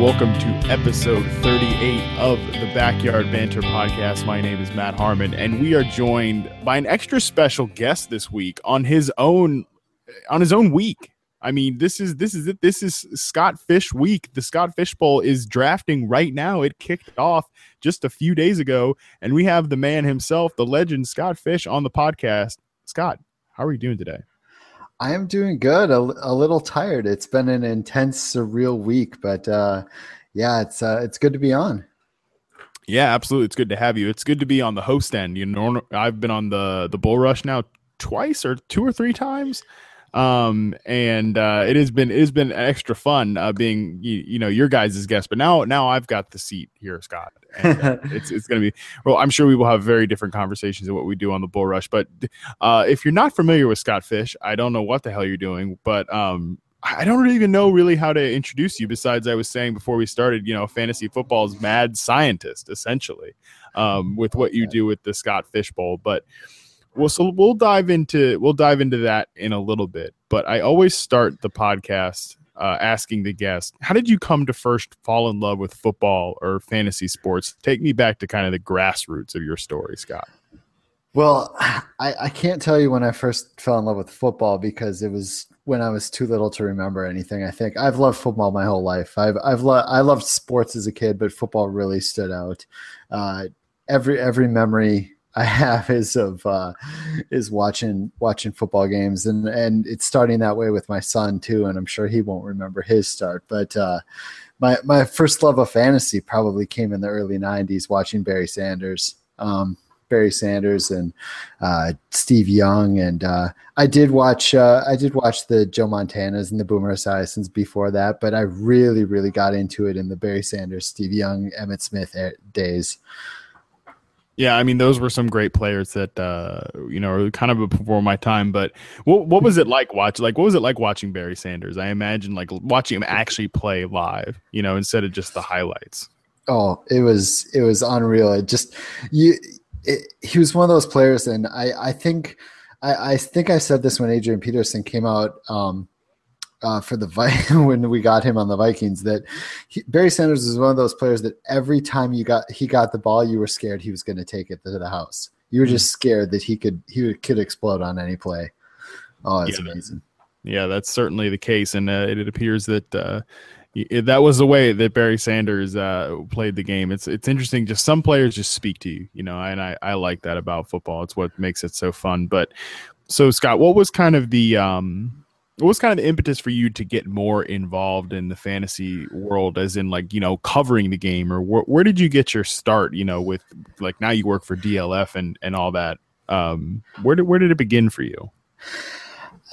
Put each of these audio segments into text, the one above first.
Welcome to episode 38 of the Backyard Banter podcast. My name is Matt Harmon, and we are joined by an extra special guest this week on his own on his own week. I mean, this is this is it. This is Scott Fish week. The Scott Fish Bowl is drafting right now. It kicked off just a few days ago, and we have the man himself, the legend Scott Fish, on the podcast. Scott, how are you doing today? I am doing good. A, a little tired. It's been an intense, surreal week, but uh, yeah, it's uh, it's good to be on. Yeah, absolutely. It's good to have you. It's good to be on the host end. You know, I've been on the the Bull Rush now twice or two or three times um and uh it has been it has been extra fun uh being you, you know your guys' guest but now now i've got the seat here scott and, uh, it's it's gonna be well i'm sure we will have very different conversations than what we do on the bull rush but uh if you're not familiar with scott fish i don't know what the hell you're doing but um I don't really even know really how to introduce you. Besides, I was saying before we started, you know, fantasy football's mad scientist essentially, um, with what you do with the Scott Fish Bowl. But well so we'll dive into we'll dive into that in a little bit but i always start the podcast uh, asking the guest how did you come to first fall in love with football or fantasy sports? Take me back to kind of the grassroots of your story scott. Well I, I can't tell you when i first fell in love with football because it was when i was too little to remember anything i think. I've loved football my whole life. I've i've lo- i loved sports as a kid but football really stood out. Uh, every every memory I have is of uh, is watching watching football games, and and it's starting that way with my son too, and I'm sure he won't remember his start. But uh, my my first love of fantasy probably came in the early '90s, watching Barry Sanders. Um, Barry Sanders and uh, Steve Young, and uh, I did watch uh, I did watch the Joe Montanas and the Boomer Esiasons before that, but I really really got into it in the Barry Sanders, Steve Young, Emmitt Smith days. Yeah, I mean those were some great players that uh, you know are kind of before my time. But what what was it like watch like what was it like watching Barry Sanders? I imagine like watching him actually play live, you know, instead of just the highlights. Oh, it was it was unreal. It just you it, he was one of those players, and I I think I, I think I said this when Adrian Peterson came out. Um, uh, for the when we got him on the Vikings that he, Barry Sanders is one of those players that every time you got he got the ball, you were scared he was going to take it to the house. You were hmm. just scared that he could he could explode on any play. Oh, it's yeah, amazing. Yeah, that's certainly the case, and uh, it, it, appears that uh, it, that was the way that Barry Sanders uh, played the game. It's it's interesting. Just some players just speak to you, you know, and I I like that about football. It's what makes it so fun. But so Scott, what was kind of the um what was kind of the impetus for you to get more involved in the fantasy world as in like you know covering the game or wh- where did you get your start you know with like now you work for dlf and and all that um where did where did it begin for you?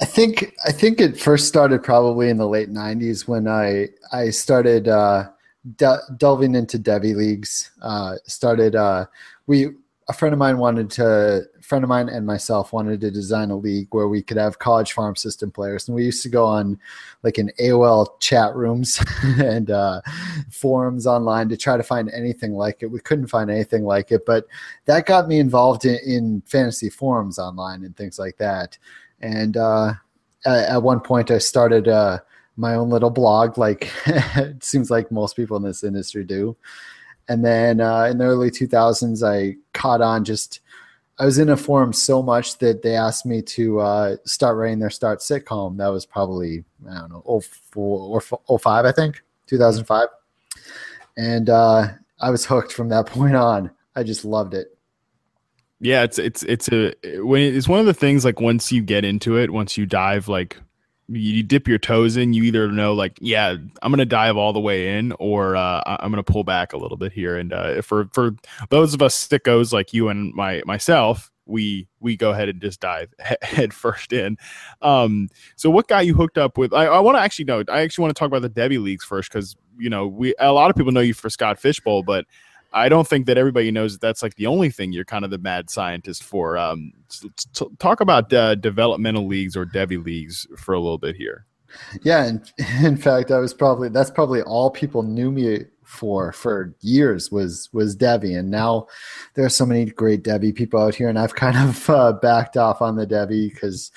I think i think it first started probably in the late 90s when i i started uh de- delving into devy leagues uh started uh we a friend of mine wanted to a friend of mine and myself wanted to design a league where we could have college farm system players. And we used to go on like in aol chat rooms and uh, forums online to try to find anything like it. We couldn't find anything like it but that got me involved in, in fantasy forums online and things like that. And uh, at, at, one point i started uh, my own little blog like it seems like most people in this industry do and then uh, in the early 2000s, I caught on just, I was in a forum so much that they asked me to uh, start writing their start sitcom. That was probably, I don't know, 04 or 05, I think, 2005. And uh, I was hooked from that point on. I just loved it. Yeah, it's it's it's a when it's one of the things like once you get into it, once you dive like you dip your toes in, you either know like, yeah, I'm gonna dive all the way in, or uh, I'm gonna pull back a little bit here. And uh, for for those of us sickos like you and my myself, we we go ahead and just dive head first in. Um, so what got you hooked up with? I, I want to actually know. I actually want to talk about the Devy leagues first because you know we a lot of people know you for Scott Fishbowl, but I don't think that everybody knows that that's like the only thing you're kind of the mad scientist for. Um, t- talk about uh, developmental leagues or Devy leagues for a little bit here. Yeah, in, in fact, I was probably that's probably all people knew me for for years was was Devy, and now there are so many great Devy people out here, and I've kind of uh, backed off on the Devy because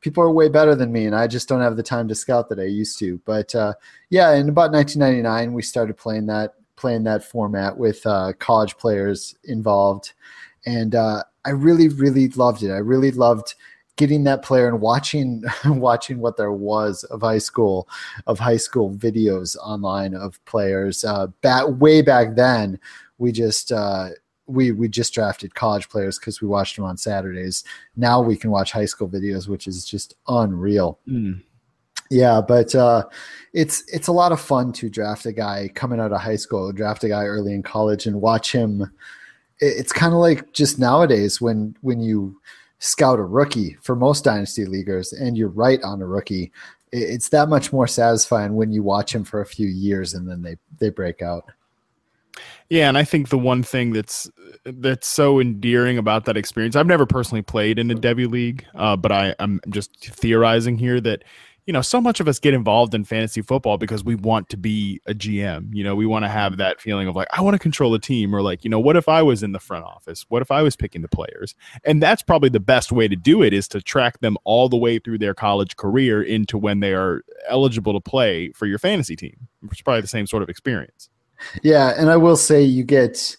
people are way better than me, and I just don't have the time to scout that I used to. But uh, yeah, in about 1999, we started playing that playing that format with uh, college players involved, and uh, I really really loved it. I really loved getting that player and watching watching what there was of high school of high school videos online of players uh, back way back then we just uh, we we just drafted college players because we watched them on Saturdays. Now we can watch high school videos, which is just unreal. Mm. Yeah, but uh, it's it's a lot of fun to draft a guy coming out of high school, draft a guy early in college, and watch him. It's kind of like just nowadays when when you scout a rookie for most dynasty leaguers, and you're right on a rookie. It's that much more satisfying when you watch him for a few years and then they they break out. Yeah, and I think the one thing that's that's so endearing about that experience, I've never personally played in a Devy league, uh, but I, I'm just theorizing here that you know so much of us get involved in fantasy football because we want to be a GM. You know, we want to have that feeling of like I want to control a team, or like you know, what if I was in the front office? What if I was picking the players? And that's probably the best way to do it is to track them all the way through their college career into when they are eligible to play for your fantasy team. It's probably the same sort of experience. Yeah, and I will say you get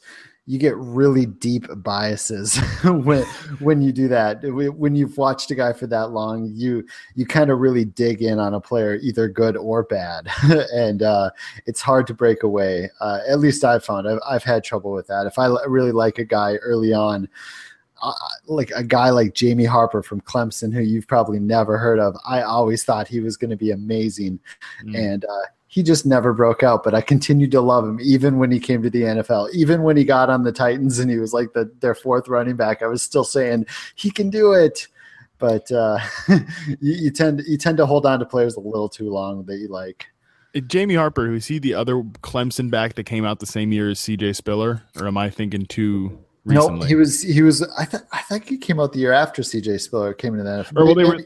you get really deep biases when when you do that. When you've watched a guy for that long, you you kind of really dig in on a player, either good or bad, and uh, it's hard to break away. Uh, at least I've found I've, I've had trouble with that. If I really like a guy early on. Uh, like a guy like Jamie Harper from Clemson, who you've probably never heard of, I always thought he was going to be amazing, mm. and uh, he just never broke out. But I continued to love him even when he came to the NFL. Even when he got on the Titans and he was like the, their fourth running back, I was still saying he can do it. But uh, you, you, tend you tend to hold on to players a little too long that you like. Jamie Harper, who's he the other Clemson back that came out the same year as C.J. Spiller, or am I thinking too? Recently. No, he was he was. I think I think he came out the year after C.J. Spiller came into the NFL. Or, well, they were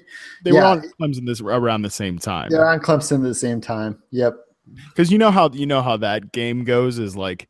they yeah. were on Clemson this around the same time. They're on Clemson at the same time. Yep. Because you know how you know how that game goes is like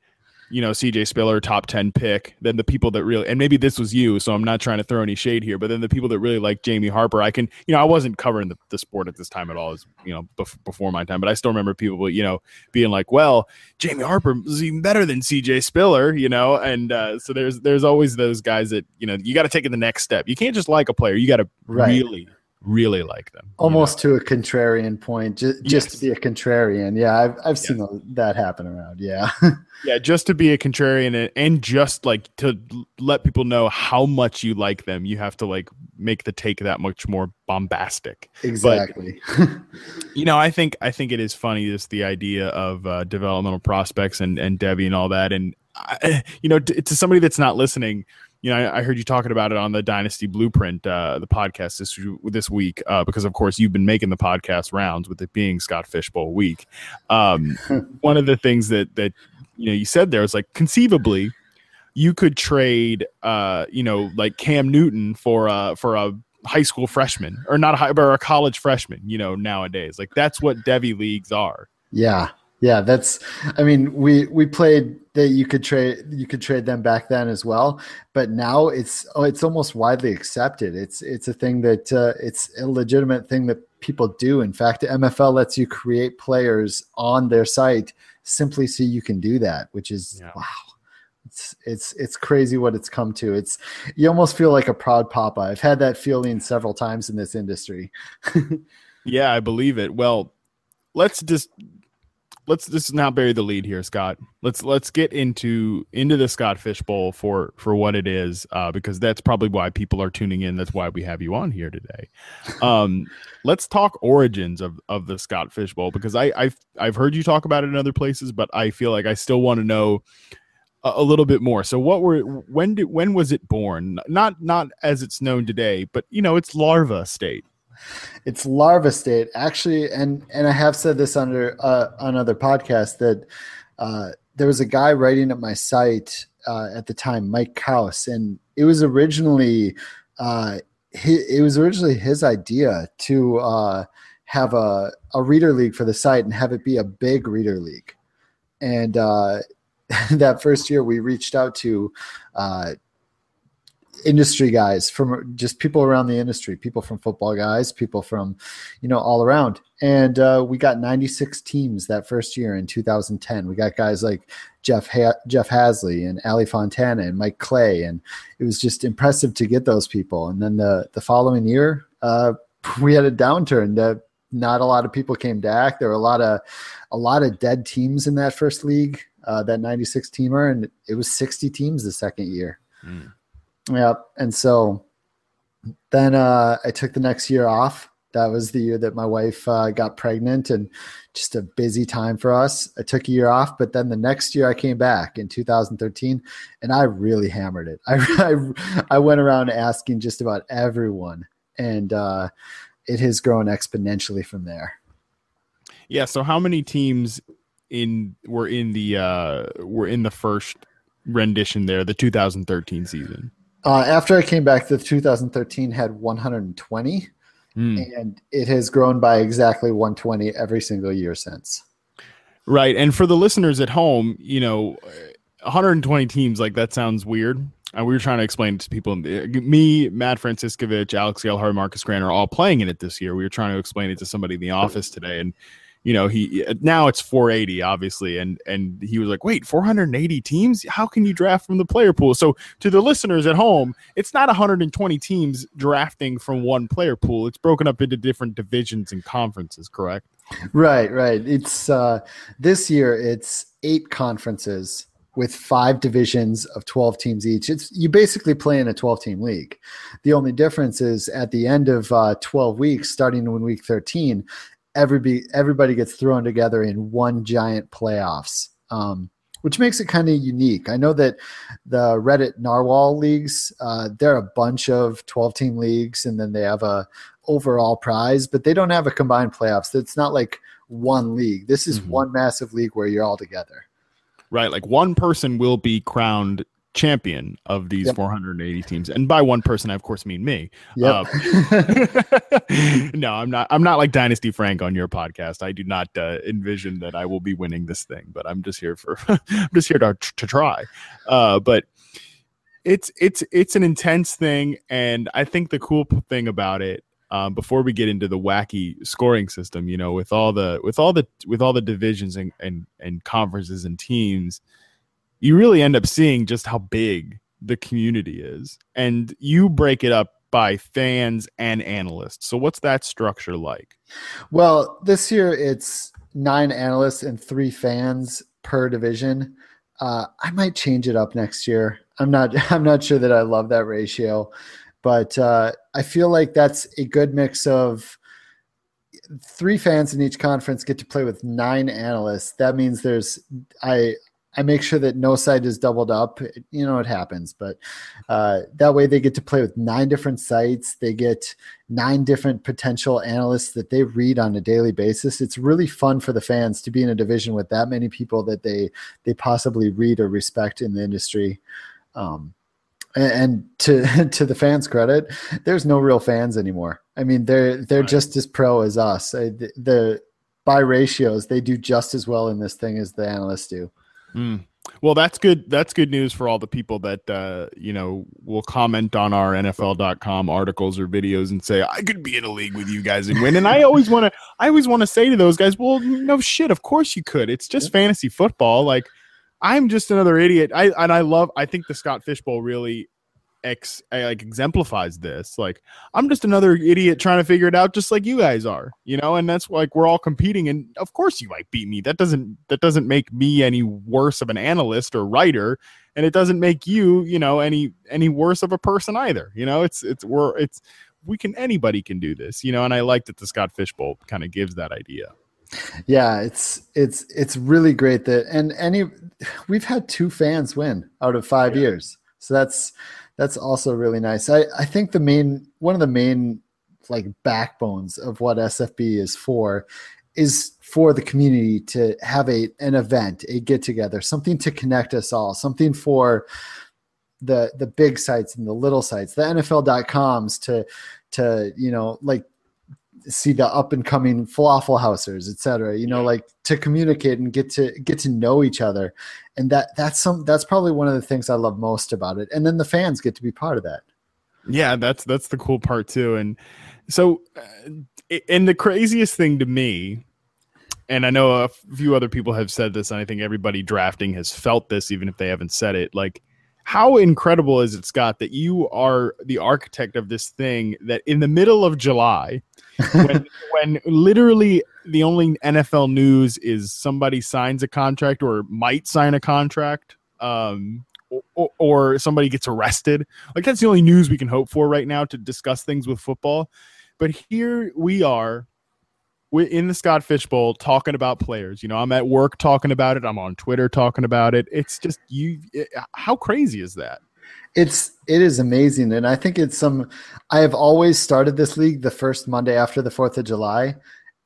you know, CJ Spiller, top 10 pick. Then the people that really, and maybe this was you, so I'm not trying to throw any shade here, but then the people that really like Jamie Harper, I can, you know, I wasn't covering the, the sport at this time at all, as, you know, bef- before my time, but I still remember people, you know, being like, well, Jamie Harper was even better than CJ Spiller, you know, and uh, so there's, there's always those guys that, you know, you got to take it the next step. You can't just like a player, you got to right. really really like them. Almost you know? to a contrarian point, just, just yes. to be a contrarian. Yeah, I've, I've seen that happen around. Yeah. yeah, just to be a contrarian and just like to let people know how much you like them, you have to like make the take that much more bombastic. Exactly. But, you know, I think I think it is funny just the idea of uh, developmental prospects and and Devy and all that, and I, you know, to, to somebody that's not listening you know, I, I, heard you talking about it on the Dynasty Blueprint, uh, the podcast this this week, uh, because of course you've been making the podcast rounds with it being Scott Fishbowl week. Um, one of the things that that you know you said there was like conceivably you could trade, uh, you know, like Cam Newton for a for a high school freshman or not a high, but a college freshman. You know, nowadays, like that's what Devy leagues are. Yeah, yeah, that's. I mean, we we played that you could trade you could trade them back then as well, but now it's oh, it's almost widely accepted. It's it's a thing that uh, it's a legitimate thing that people do. In fact, MFL lets you create players on their site simply so you can do that, which is yeah. wow. It's it's it's crazy what it's come to. It's you almost feel like a proud papa. I've had that feeling several times in this industry. yeah, I believe it. Well, let's just let's just not bury the lead here, Scott. Let's let's get into into the Scott Fish Bowl for for what it is, uh, because that's probably why people are tuning in. That's why we have you on here today. Um, let's talk origins of of the Scott Fish Bowl because I I've I've heard you talk about it in other places, but I feel like I still want to know a, a little bit more. So what were when did when was it born? Not not as it's known today, but you know, it's larva state it's larva state. Actually and and i have said this under uh, on other podcasts that uh, there was a guy writing at my site uh, at the time mike Kaus, and it was originally uh, his, it was originally his idea to uh, have a, a reader league for the site and have it be a big reader league. And uh, that first year we reached out to industry guys from just people around the industry, people from football guys, people from, you know, all around. And uh, we got 96 teams that first year in 2010. We got guys like Jeff ha- Jeff Haseley and Ali Fontana and Mike Clay, and it was just impressive to get those people. And then the the following year, uh, we had a downturn. That not a lot of people came back. There were a lot of a lot of dead teams in that first league, uh, that 96 teamer, and it was 60 teams the second year. Mm. Yep. And so then uh, I took the next year off. That was the year that my wife uh, got pregnant and just a busy time for us. I took a year off, but then the next year I came back in 2013 and I really hammered it. I, I, I went around asking just about everyone and uh, it has grown exponentially from there. Yeah. So how many teams in were in the uh, were in the first rendition there, the 2013 season? Uh, after I came back, the 2013 had 120, mm. and it has grown by exactly 120 every single year since. Right, and for the listeners at home, you know, 120 teams like that sounds weird. And we were trying to explain it to people. Me, Matt Franciscovich, Alex Gelhar, Marcas Grant are all playing in it this year. We were trying to explain it to somebody in the office today, and you know he now it's 480 obviously and and he was like wait 480 teams? How can you draft from the player pool? So to the listeners at home it's not 120 teams drafting from one player pool. It's broken up into different divisions and conferences correct? Right right. It's uh this year it's eight conferences with five divisions of 12 teams each. It's you basically play in a 12 team league. The only difference is at the end of uh, 12 weeks, starting in week 13, everybody everybody gets thrown together in one giant playoffs, um, which makes it kind of unique. I know that the Reddit Narwhal leagues, uh, they're a bunch of twelve team leagues, and then they have a overall prize, but they don't have a combined playoffs. It's not like one league. This is mm-hmm. one massive league where you're all together. Right, like one person will be crowned champion of these yep. 480 teams. And by one person i of course mean me. Yep. Uh, no i'm not i'm not like dynasty frank on your podcast. I do not uh, envision that i will be winning this thing but i'm just here for i'm just here to, to try. Uh, but it's it's it's an intense thing. And i think the cool thing about it um, before we get into the wacky scoring system you know with all the with all the with all the divisions and and, and conferences and teams you really end up seeing just how big the community is. And you break it up by fans and analysts. So what's that structure like? Well, this year it's nine analysts and three fans per division. Uh, I might change it up next year. I'm not. I'm not sure that I love that ratio, but uh, I feel like that's a good mix of three fans in each conference get to play with nine analysts. That means there's I I make sure that no site is doubled up. You know, it happens, but uh, that way they get to play with nine different sites. They get nine different potential analysts that they read on a daily basis. It's really fun for the fans to be in a division with that many people that they they possibly read or respect in the industry. Um, and to to the fans' credit, there's no real fans anymore. I mean, they're they're right. just as pro as us. The, the by ratios, they do just as well in this thing as the analysts do. Mm. Well, that's good. That's good news for all the people that uh, you know will comment on our NFL.com articles or videos and say, "I could be in a league with you guys and win." And I always want to, I always want to say to those guys, "Well, no shit. Of course you could. It's just fantasy football. Like, I'm just another idiot." I and I love. I think the Scott Fishbowl really ex eh, like exemplifies this. Like I'm just another idiot trying to figure it out, just like you guys are, you know. And that's like we're all competing, and of course you might beat me. That doesn't that doesn't make me any worse of an analyst or writer, and it doesn't make you, you know, any any worse of a person either. You know, it's it's we're it's we can anybody can do this, you know. And I like that the Scott Fishbowl kind of gives that idea. Yeah, it's it's it's really great that and any we've had two fans win out of five yeah. years. So that's that's also really nice. I, I think the main one of the main like backbones of what SFB is for is for the community to have a an event, a get together, something to connect us all, something for the the big sites and the little sites, the NFL.coms to to you know like see the up and coming falafel housers, etc. You know, like to communicate and get to get to know each other, and that that's some that's probably one of the things I love most about it. And then the fans get to be part of that. Yeah, that's that's the cool part too. And so, uh, and the craziest thing to me, and I know a few other people have said this, and I think everybody drafting has felt this, even if they haven't said it. Like, how incredible is it, Scott, that you are the architect of this thing that in the middle of July, when, when literally the only NFL news is somebody signs a contract or might sign a contract, um, or, or, somebody gets arrested. Like that's the only news we can hope for right now to discuss things with football. But here we are in the Scott Fish Bowl talking about players. You know, I'm at work talking about it. I'm on Twitter talking about it. It's just you. It, how crazy is that? It's it is amazing, and I think it's some. I have always started this league the first Monday after the Fourth of July,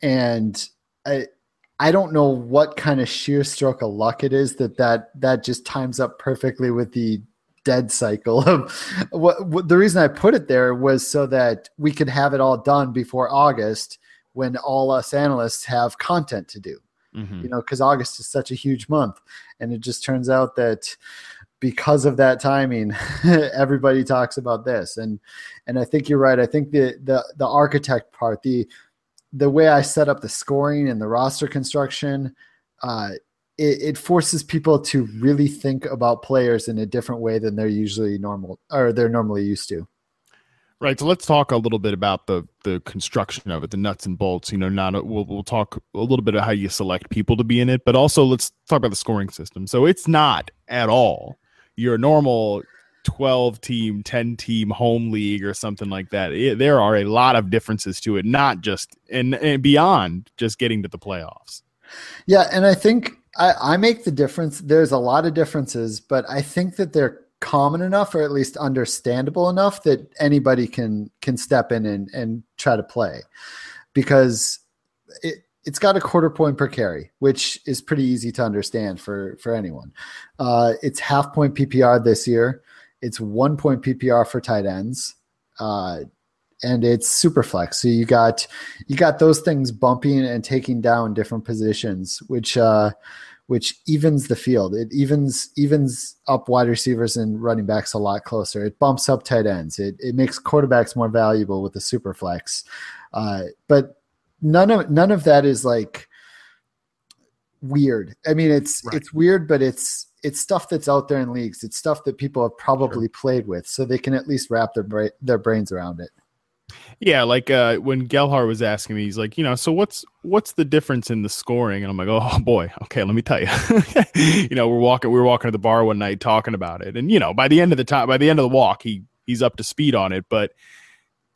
and I I don't know what kind of sheer stroke of luck it is that that that just times up perfectly with the dead cycle of what, what, the reason I put it there was so that we could have it all done before August when all us analysts have content to do. Mm-hmm. You know, because August is such a huge month, and it just turns out that because of that timing, everybody talks about this, and and I think you're right. I think the the the architect part, the the way I set up the scoring and the roster construction, uh, it, it, forces people to really think about players in a different way than they're usually normal or they're normally used to. Right. So let's talk a little bit about the the construction of it, the nuts and bolts. You know, not a, we'll we'll talk a little bit about how you select people to be in it, but also let's talk about the scoring system. So it's not at all your normal 12 team, 10 team home league or something like that. It, there are a lot of differences to it, not just and, and beyond just getting to the playoffs. Yeah, and I think I, I make the difference. There's a lot of differences, but I think that they're common enough or at least understandable enough that anybody can can step in and, and try to play because it, it's got a quarter point per carry, which is pretty easy to understand for for anyone. Uh, it's half point PPR this year. It's one point PPR for tight ends, uh, and it's super flex. So you got you got those things bumping and taking down different positions, which uh, which evens the field. It evens evens up wide receivers and running backs a lot closer. It bumps up tight ends. It it makes quarterbacks more valuable with the super flex. Uh, but none of none of that is like weird. I mean, it's right. it's weird, but it's it's stuff that's out there in leagues. It's stuff that people have probably sure. played with, so they can at least wrap their bra- their brains around it. Yeah, like uh, when Gelhar was asking me, he's like, you know, so what's what's the difference in the scoring? And I'm like, oh boy, okay, let me tell you. you know, we're walking, we were walking to the bar one night talking about it, and you know, by the end of the time, by the end of the walk, he he's up to speed on it, but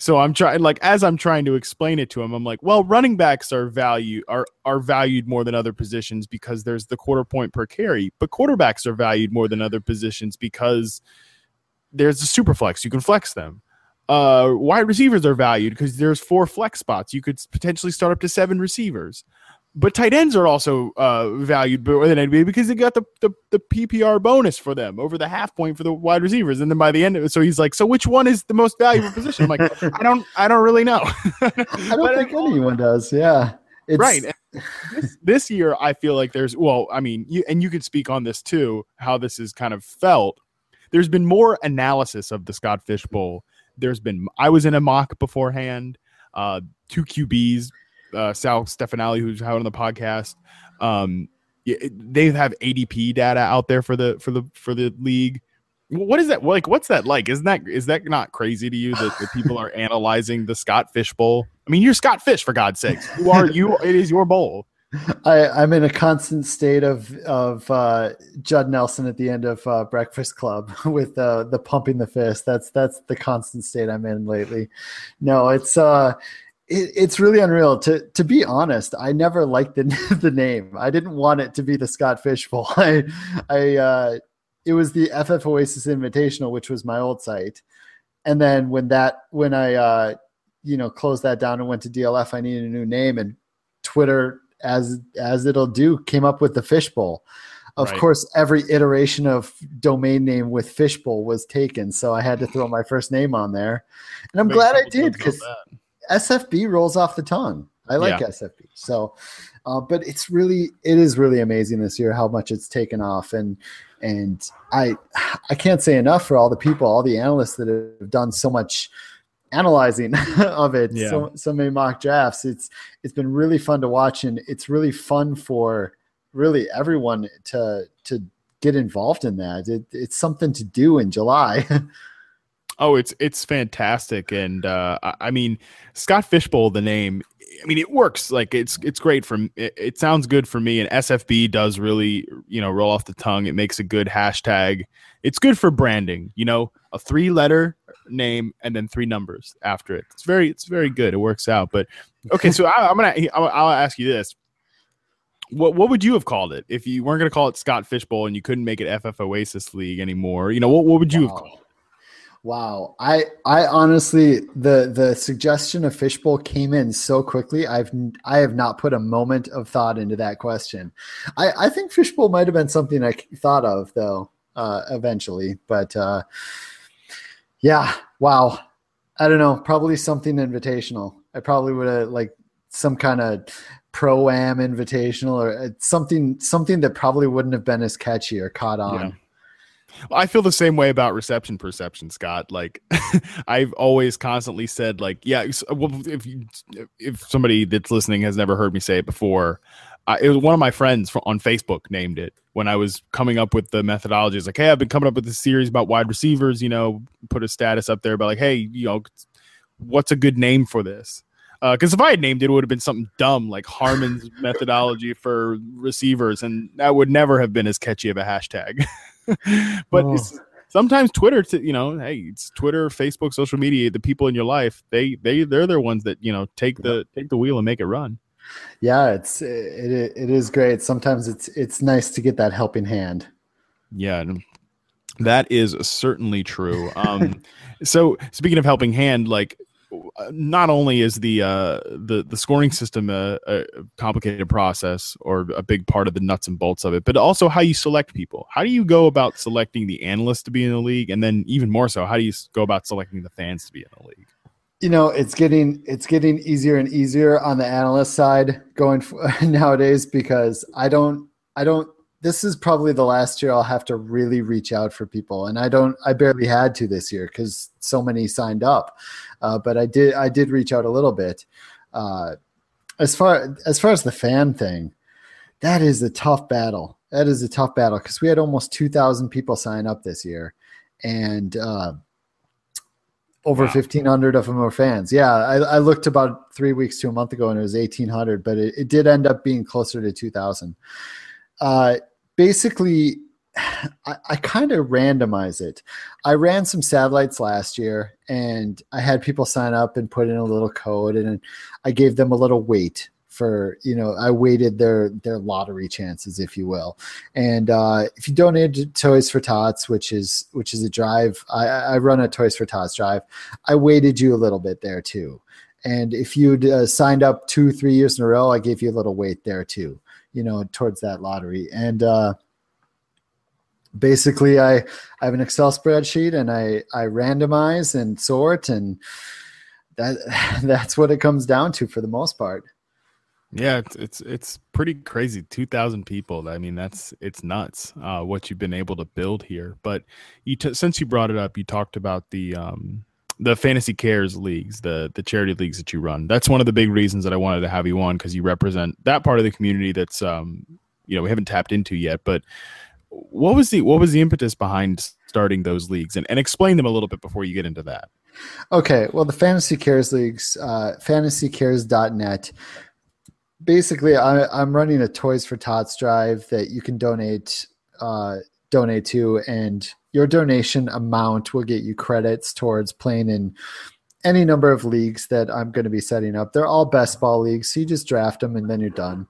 so I'm trying like as I'm trying to explain it to him, I'm like, well, running backs are value are are valued more than other positions because there's the quarter point per carry, but quarterbacks are valued more than other positions because there's a super flex. You can flex them. Uh, wide receivers are valued because there's four flex spots. You could potentially start up to seven receivers but tight ends are also uh, valued more than NBA because they got the, the, the PPR bonus for them over the half point for the wide receivers, and then by the end of it, so he's like, so which one is the most valuable position? I'm like, I don't, I don't really know. I don't think anyone does. Yeah, it's... right. This, this year, I feel like there's, well, I mean, you and you could speak on this too, how this is kind of felt. There's been more analysis of the Scott Fish Bowl. There's been, I was in a mock beforehand. Uh, two QBs uh, Sal Stefanelli, who's out on the podcast. Um, they have ADP data out there for the for the for the league. What is that like? What's that like? Isn't that is that not crazy to you that, that people are analyzing the Scott Fish Bowl? I mean, you're Scott Fish for God's sakes. You are you. It is your bowl. I, I'm in a constant state of of uh, Judd Nelson at the end of uh, Breakfast Club with uh, the pumping the fist. That's that's the constant state I'm in lately. No, it's uh, it, it's really unreal. To to be honest, I never liked the the name. I didn't want it to be the Scott Fish Bowl. I I uh, it was the FF Oasis Invitational, which was my old site. And then when that when I uh, you know closed that down and went to DLF, I needed a new name, and Twitter, as as it'll do, came up with the Fishbowl. Of right. course, every iteration of domain name with Fishbowl was taken, so I had to throw my first name on there, and I'm glad I did because SFB rolls off the tongue. I like yeah. SFB. So, uh, but it's really, it is really amazing this year how much it's taken off, and And I I can't say enough for all the people, all the analysts that have done so much analyzing of it, yeah. so so many mock drafts. It's it's been really fun to watch, and it's really fun for really everyone to to get involved in that. It, it's something to do in July. oh, it's it's fantastic, and uh, I mean Scott Fishbowl, the name. I mean, it works. Like it's it's great for it, it sounds good for me, and SFB does really you know roll off the tongue. It makes a good hashtag. It's good for branding. You know, a three letter name and then three numbers after it. It's very it's very good. It works out. But okay, so I, am gonna I'll, I'll ask you this: what what would you have called it if you weren't going to call it Scott Fishbowl and you couldn't make it FF Oasis League anymore? You know, what, what would you wow. have called? Wow, I I honestly the the suggestion of fishbowl came in so quickly. I've I have not put a moment of thought into that question. I I think fishbowl might have been something I thought of though uh, eventually, but uh, yeah, wow. I don't know, probably something invitational. I probably would have like some kind of pro am invitational or uh, something something that probably wouldn't have been as catchy or caught on. Yeah. I feel the same way about reception perception, Scott. Like I've always constantly said, like, yeah, well, if you, if somebody that's listening has never heard me say it before, uh, it was one of my friends on Facebook named it when I was coming up with the methodology. It's like, hey, I've been coming up with this series about wide receivers. You know, put a status up there about like, hey, you know, what's a good name for this? Because uh, if I had named it, it would have been something dumb like Harmon's methodology for receivers, and that would never have been as catchy of a hashtag. but oh. sometimes Twitter, to, you know, hey, it's Twitter, Facebook, social media. The people in your life, they they they're the ones that you know take the take the wheel and make it run. Yeah, it's it it is great. Sometimes it's it's nice to get that helping hand. Yeah, that is certainly true. Um, so speaking of helping hand, like not only is the uh, the the scoring system a, a, complicated process or a big part of the nuts and bolts of it, but also how you select people. How do you go about selecting the analysts to be in the league, and then even more so, how do you go about selecting the fans to be in the league? You know, it's getting it's getting easier and easier on the analyst side going for, nowadays because I don't I don't this is probably the last year I'll have to really reach out for people, and I don't. I barely had to this year because so many signed up, uh, but I did. I did reach out a little bit. Uh, as far as far as the fan thing, that is a tough battle. That is a tough battle because we had almost two thousand people sign up this year, and uh, over wow. 1500 of them are fans yeah I, I, looked about three weeks to a month ago and it was 1800 but it, it did end up being closer to 2000 uh, basically I, I kind of randomize it. I ran some satellites last year and I had people sign up and put in a little code and I gave them a little weight for you know I weighted their their lottery chances, if you will. And uh, if you donate to Toys for Tots, which is which is a drive, I, I run a Toys for Tots drive. I weighted you a little bit there too. And if you'd uh, signed up two three years in a row, I gave you a little weight there too you know, towards that lottery. And uh, basically, I, I have an Excel spreadsheet and I, I randomize and sort, and that that's what it comes down to for the most part. Yeah, it's it's it's pretty crazy. Two thousand people. I mean, that's it's nuts. Uh, what you've been able to build here. But you t- since you brought it up, you talked about the um, the fantasy cares leagues the the charity leagues that you run that's one of the big reasons that i wanted to have you on because you represent that part of the community that's um you know we haven't tapped into yet but what was the what was the impetus behind starting those leagues and, and explain them a little bit before you get into that okay well the fantasy cares leagues uh fantasycares.net basically I, i'm running a toys for tots drive that you can donate uh donate to and your donation amount will get you credits towards playing in any number of leagues that I'm going to be setting up. They're all best ball leagues, so you just draft them and then you're done.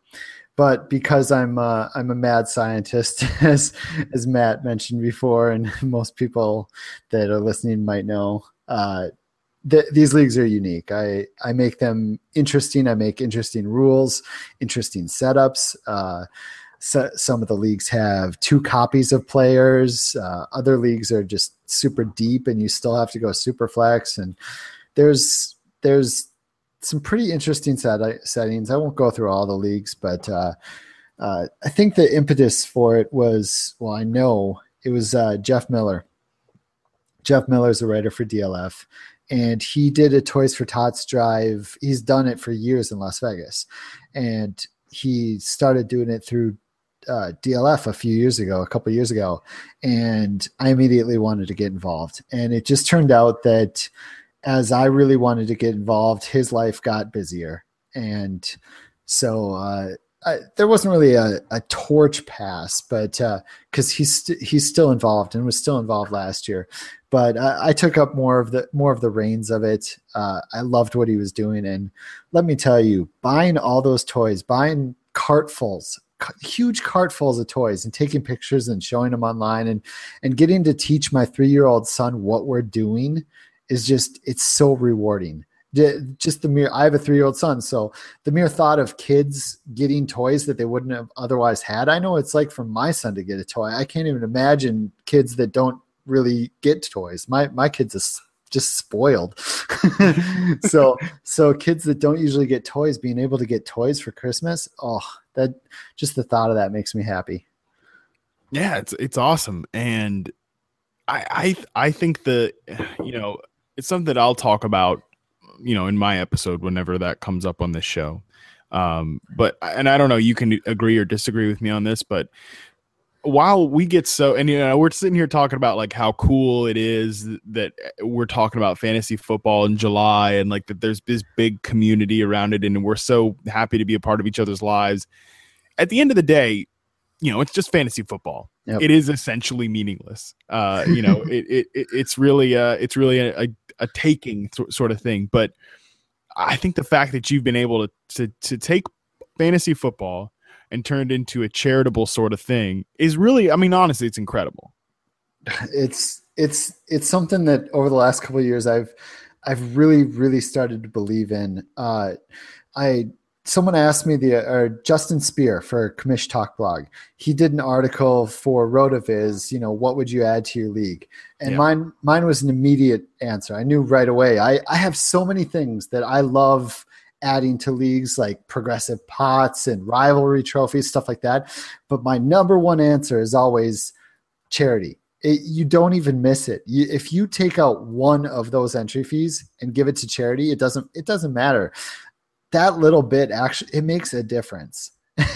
But because I'm uh, I'm a mad scientist, as as Matt mentioned before, and most people that are listening might know, uh, th- these leagues are unique. I I make them interesting. I make interesting rules, interesting setups. Uh, so, some of the leagues have two copies of players. Uh, other leagues are just super deep, and you still have to go super flex. And there's there's some pretty interesting set, settings. I won't go through all the leagues, but uh, uh, I think the impetus for it was well, I know it was uh, Jeff Miller. Jeff Miller is a writer for DLF, and he did a Toys for Tots drive. He's done it for years in Las Vegas, and he started doing it through uh, DLF a few years ago, a couple years ago, and I immediately wanted to get involved. And it just turned out that as I really wanted to get involved, his life got busier, and so uh, I, there wasn't really a, a torch pass, but because uh, he's st- he's still involved and was still involved last year, but I, I, took up more of the more of the reins of it. Uh, I loved what he was doing, and let me tell you, buying all those toys, buying cartfuls, huge cartfuls of toys, and taking pictures and showing them online, and and getting to teach my three year old son what we're doing is just it's so rewarding. Just the mere i have a three-year-old son so the mere thought of kids getting toys that they wouldn't have otherwise had i know it's like for my son to get a toy. I can't even imagine kids that don't really get toys. My my kids is just spoiled. So so kids that don't usually get toys being able to get toys for christmas oh that just the thought of that makes me happy. Yeah it's it's awesome. And i i i think the you know it's something that i'll talk about you know in my episode whenever that comes up on this show. Um but and i don't know you can agree or disagree with me on this but while we get so and you know we're sitting here talking about like how cool it is that we're talking about fantasy football in July and like that there's this big community around it and we're so happy to be a part of each other's lives. At the end of the day you know it's just fantasy football. Yep. it is essentially meaningless. Uh you know it, it, it, it's really uh it's really a, a, a taking sort of thing. But i think the fact that you've been able to to, to take fantasy football and turned into a charitable sort of thing is really i mean honestly it's incredible. It's it's it's something that over the last couple of years i've i've really really started to believe in. Uh i someone asked me the or Justin Spear for Commish Talk blog. He did an article for RotoViz, you know, what would you add to your league? And yeah. mine mine was an immediate answer. I knew right away. I, I have so many things that I love adding to leagues like progressive pots and rivalry trophies, stuff like that. But my number one answer is always charity. It, you don't even miss it. You, if you take out one of those entry fees and give it to charity, it doesn't it doesn't matter that little bit actually it makes a difference.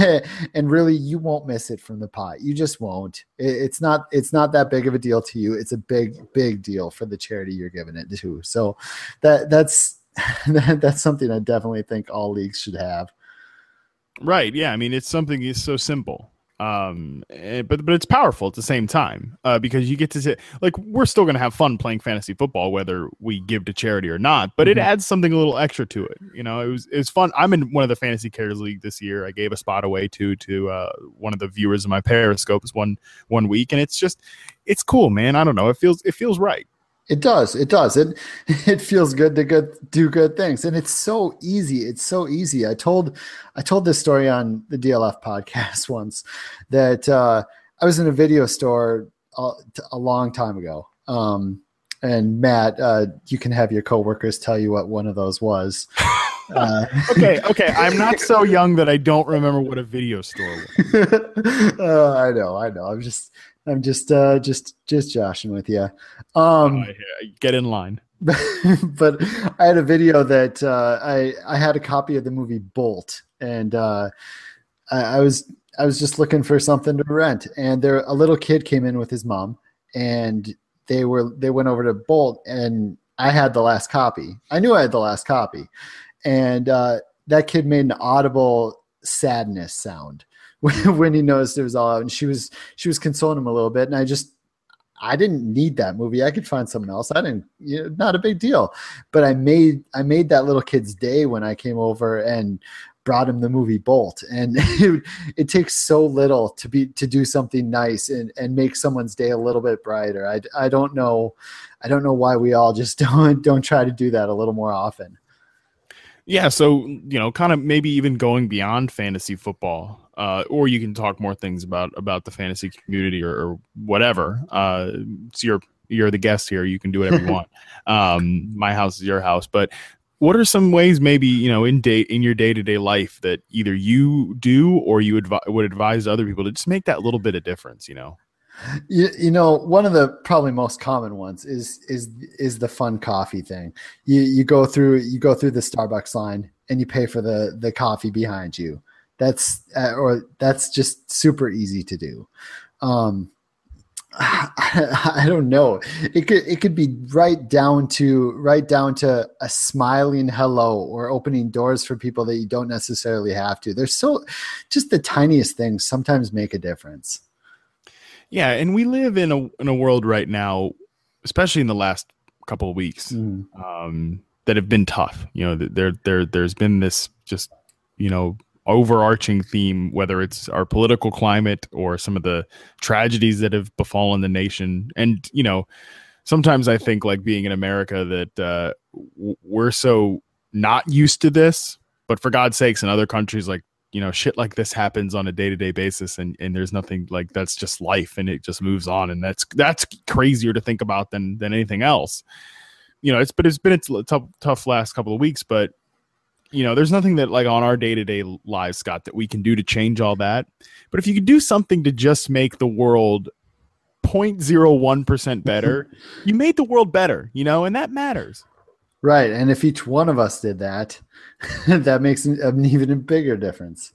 And really you won't miss it from the pot. You just won't. It, it's not it's not that big of a deal to you. It's a big big deal for the charity you're giving it to. So that that's that, that's something i definitely think all leagues should have. Right. Yeah. I mean it's something is so simple um eh, but but it's powerful at the same time uh because you get to say like we're still gonna have fun playing fantasy football whether we give to charity or not but mm-hmm. it adds something a little extra to it you know? It was it was fun. I'm in one of the fantasy cares league this year. I gave a spot away to to uh one of the viewers of my periscopes one one week and it's just it's cool man. I don't know. It feels it feels right it does. It does. It it feels good to good do good things, and it's so easy. It's so easy. I told I told this story on the DLF podcast once that uh, I was in a video store a, a long time ago. Um, and Matt, uh, you can have your coworkers tell you what one of those was. Uh, okay, okay. I'm not so young that I don't remember what a video store was. uh, I know, I know. I'm just I'm just uh just just joshing with you. Um get in line. but I had a video that uh, I I had a copy of the movie Bolt, and uh, I, I was I was just looking for something to rent, and there a little kid came in with his mom, and they were they went over to Bolt, and I had the last copy. I knew I had the last copy, and uh, that kid made an audible sadness sound when, he noticed it was all out, and she was she was consoling him a little bit, and I just I didn't need that movie. I could find something else. I didn't, you know, not a big deal. But I made I made that little kid's day when I came over and brought him the movie Bolt. And it, it takes so little to be to do something nice and and make someone's day a little bit brighter. I I don't know I don't know why we all just don't don't try to do that a little more often. Yeah, so you know, kind of maybe even going beyond fantasy football uh, or you can talk more things about about the fantasy community or, or whatever. Uh, it's your you're the guest here. You can do whatever you want. Um, my house is your house, but what are some ways maybe you know in day in your day-to-day life that either you do or you advi- would advise other people to just make that little bit of difference you know you, you know one of the probably most common ones is is is the fun coffee thing you you go through you go through the starbucks line and you pay for the the coffee behind you that's uh, or that's just super easy to do um I, don't know. It could it could be right down to right down to a smiling hello or opening doors for people that you don't necessarily have to. There's so just the tiniest things sometimes make a difference. Yeah, and we live in a in a world right now, especially in the last couple of weeks, mm. um, that have been tough. You know, there there there's been this just you know overarching theme, whether it's our political climate or some of the tragedies that have befallen the nation. And, you know, sometimes I think, like being in America, that uh, we're so not used to this. But for God's sakes, in other countries, like, you know, shit like this happens on a day to day basis, and, and there's nothing like that's just life, and it just moves on, and that's that's crazier to think about than than anything else. You know, it's but it's been a tough tough last couple of weeks, but you know, there's nothing that like on our day to day lives, Scott, that we can do to change all that. But if you could do something to just make the world 0.01% better, you made the world better, you know, and that matters. Right. And if each one of us did that, that makes an even bigger difference.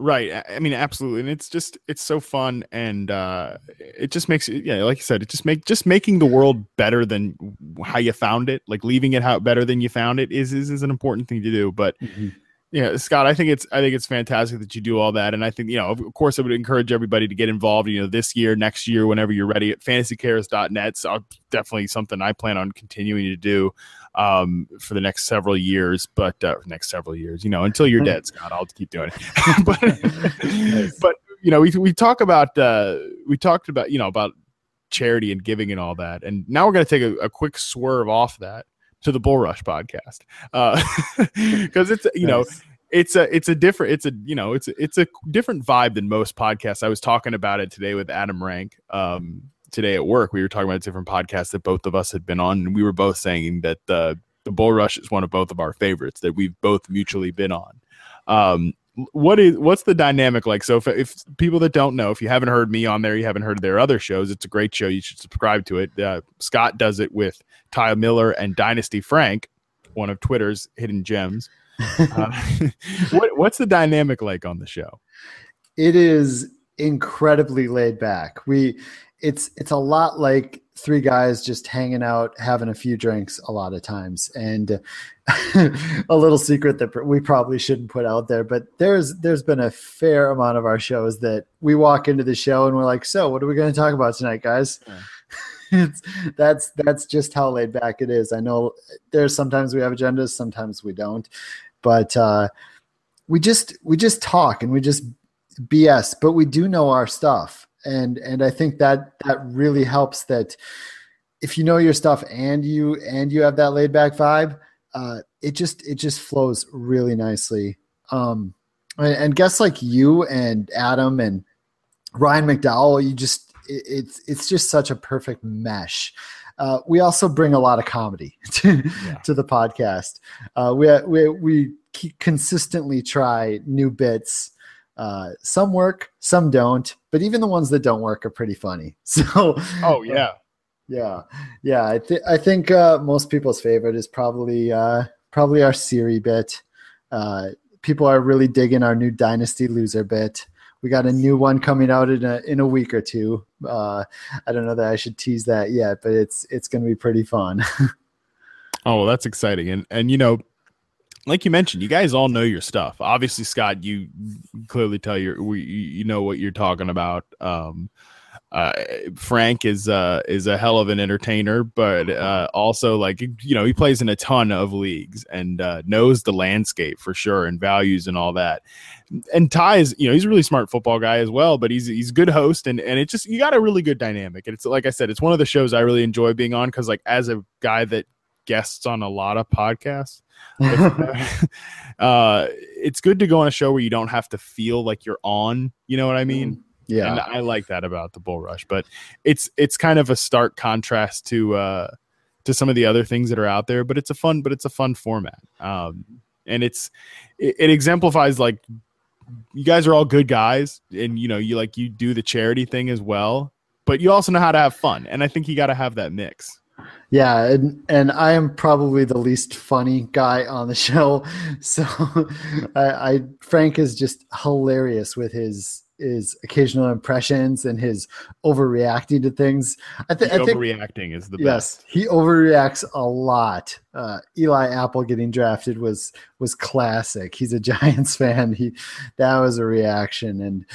Right. I mean, absolutely. And it's just it's so fun and uh it just makes it yeah, like you said, it just make just making the world better than how you found it, like leaving it how better than you found it is is, is an important thing to do. But mm-hmm. Yeah, Scott, I think it's I think it's fantastic that you do all that, and I think you know, of course, I would encourage everybody to get involved. You know, this year, next year, whenever you're ready at fantasycares.net. So definitely something I plan on continuing to do um, for the next several years, but uh, next several years, you know, until you're dead, Scott, I'll keep doing it. but, nice. but you know, we we talk about uh, we talked about you know about charity and giving and all that, and now we're going to take a, a quick swerve off that to the Bull Rush podcast because uh, it's you nice. know it's a it's a different it's a you know it's a, it's a different vibe than most podcasts. I was talking about it today with Adam Rank um, today at work. We were talking about different podcasts that both of us had been on, and we were both saying that the the Bull Rush is one of both of our favorites that we've both mutually been on. Um, what is what's the dynamic like? So if, if people that don't know, if you haven't heard me on there, you haven't heard their other shows, it's a great show. You should subscribe to it. Uh, Scott does it with Ty Miller and Dynasty Frank, one of Twitter's hidden gems. Uh, what, what's the dynamic like on the show? It is incredibly laid back. We it's it's a lot like three guys just hanging out having a few drinks a lot of times and a little secret that we probably shouldn't put out there but there's there's been a fair amount of our shows that we walk into the show and we're like so what are we going to talk about tonight guys yeah. it's that's that's just how laid back it is i know there's sometimes we have agendas sometimes we don't but uh we just we just talk and we just bs but we do know our stuff and and I think that that really helps. That if you know your stuff and you and you have that laid back vibe, uh, it just it just flows really nicely. Um, and, and guests like you and Adam and Ryan McDowell, you just it, it's it's just such a perfect mesh. Uh, we also bring a lot of comedy to, yeah. to the podcast. Uh, we we we consistently try new bits uh, some work, some don't, but even the ones that don't work are pretty funny. So, oh yeah, yeah, yeah. I think I think uh, most people's favorite is probably uh, probably our Siri bit. Uh, people are really digging our new Dynasty loser bit. We got a new one coming out in a in a week or two. Uh, I don't know that I should tease that yet, but it's it's going to be pretty fun. oh, well, that's exciting, and and you know like you mentioned, you guys all know your stuff. Obviously, Scott, you clearly tell your we you know what you're talking about. Um, uh, Frank is uh, is a hell of an entertainer, but uh, also like you know he plays in a ton of leagues and uh, knows the landscape for sure and values and all that. And Ty is you know he's a really smart football guy as well, but he's he's a good host and and it just you got a really good dynamic. And it's like I said, it's one of the shows I really enjoy being on because like as a guy that guests on a lot of podcasts. uh, it's good to go on a show where you don't have to feel like you're on. You know what I mean? Yeah, and I like that about the Bull Rush. But it's it's kind of a stark contrast to uh, to some of the other things that are out there, but it's a fun, but it's a fun format. Um, and it's it, it exemplifies like you guys are all good guys, and you know you like you do the charity thing as well, but you also know how to have fun, and I think you got to have that mix. Yeah, and and I am probably the least funny guy on the show, so I, I Frank is just hilarious with his his occasional impressions and his overreacting to things. I, th- I think overreacting is the yes, best. he overreacts a lot. Uh, Eli Apple getting drafted was was classic. He's a Giants fan. He that was a reaction, and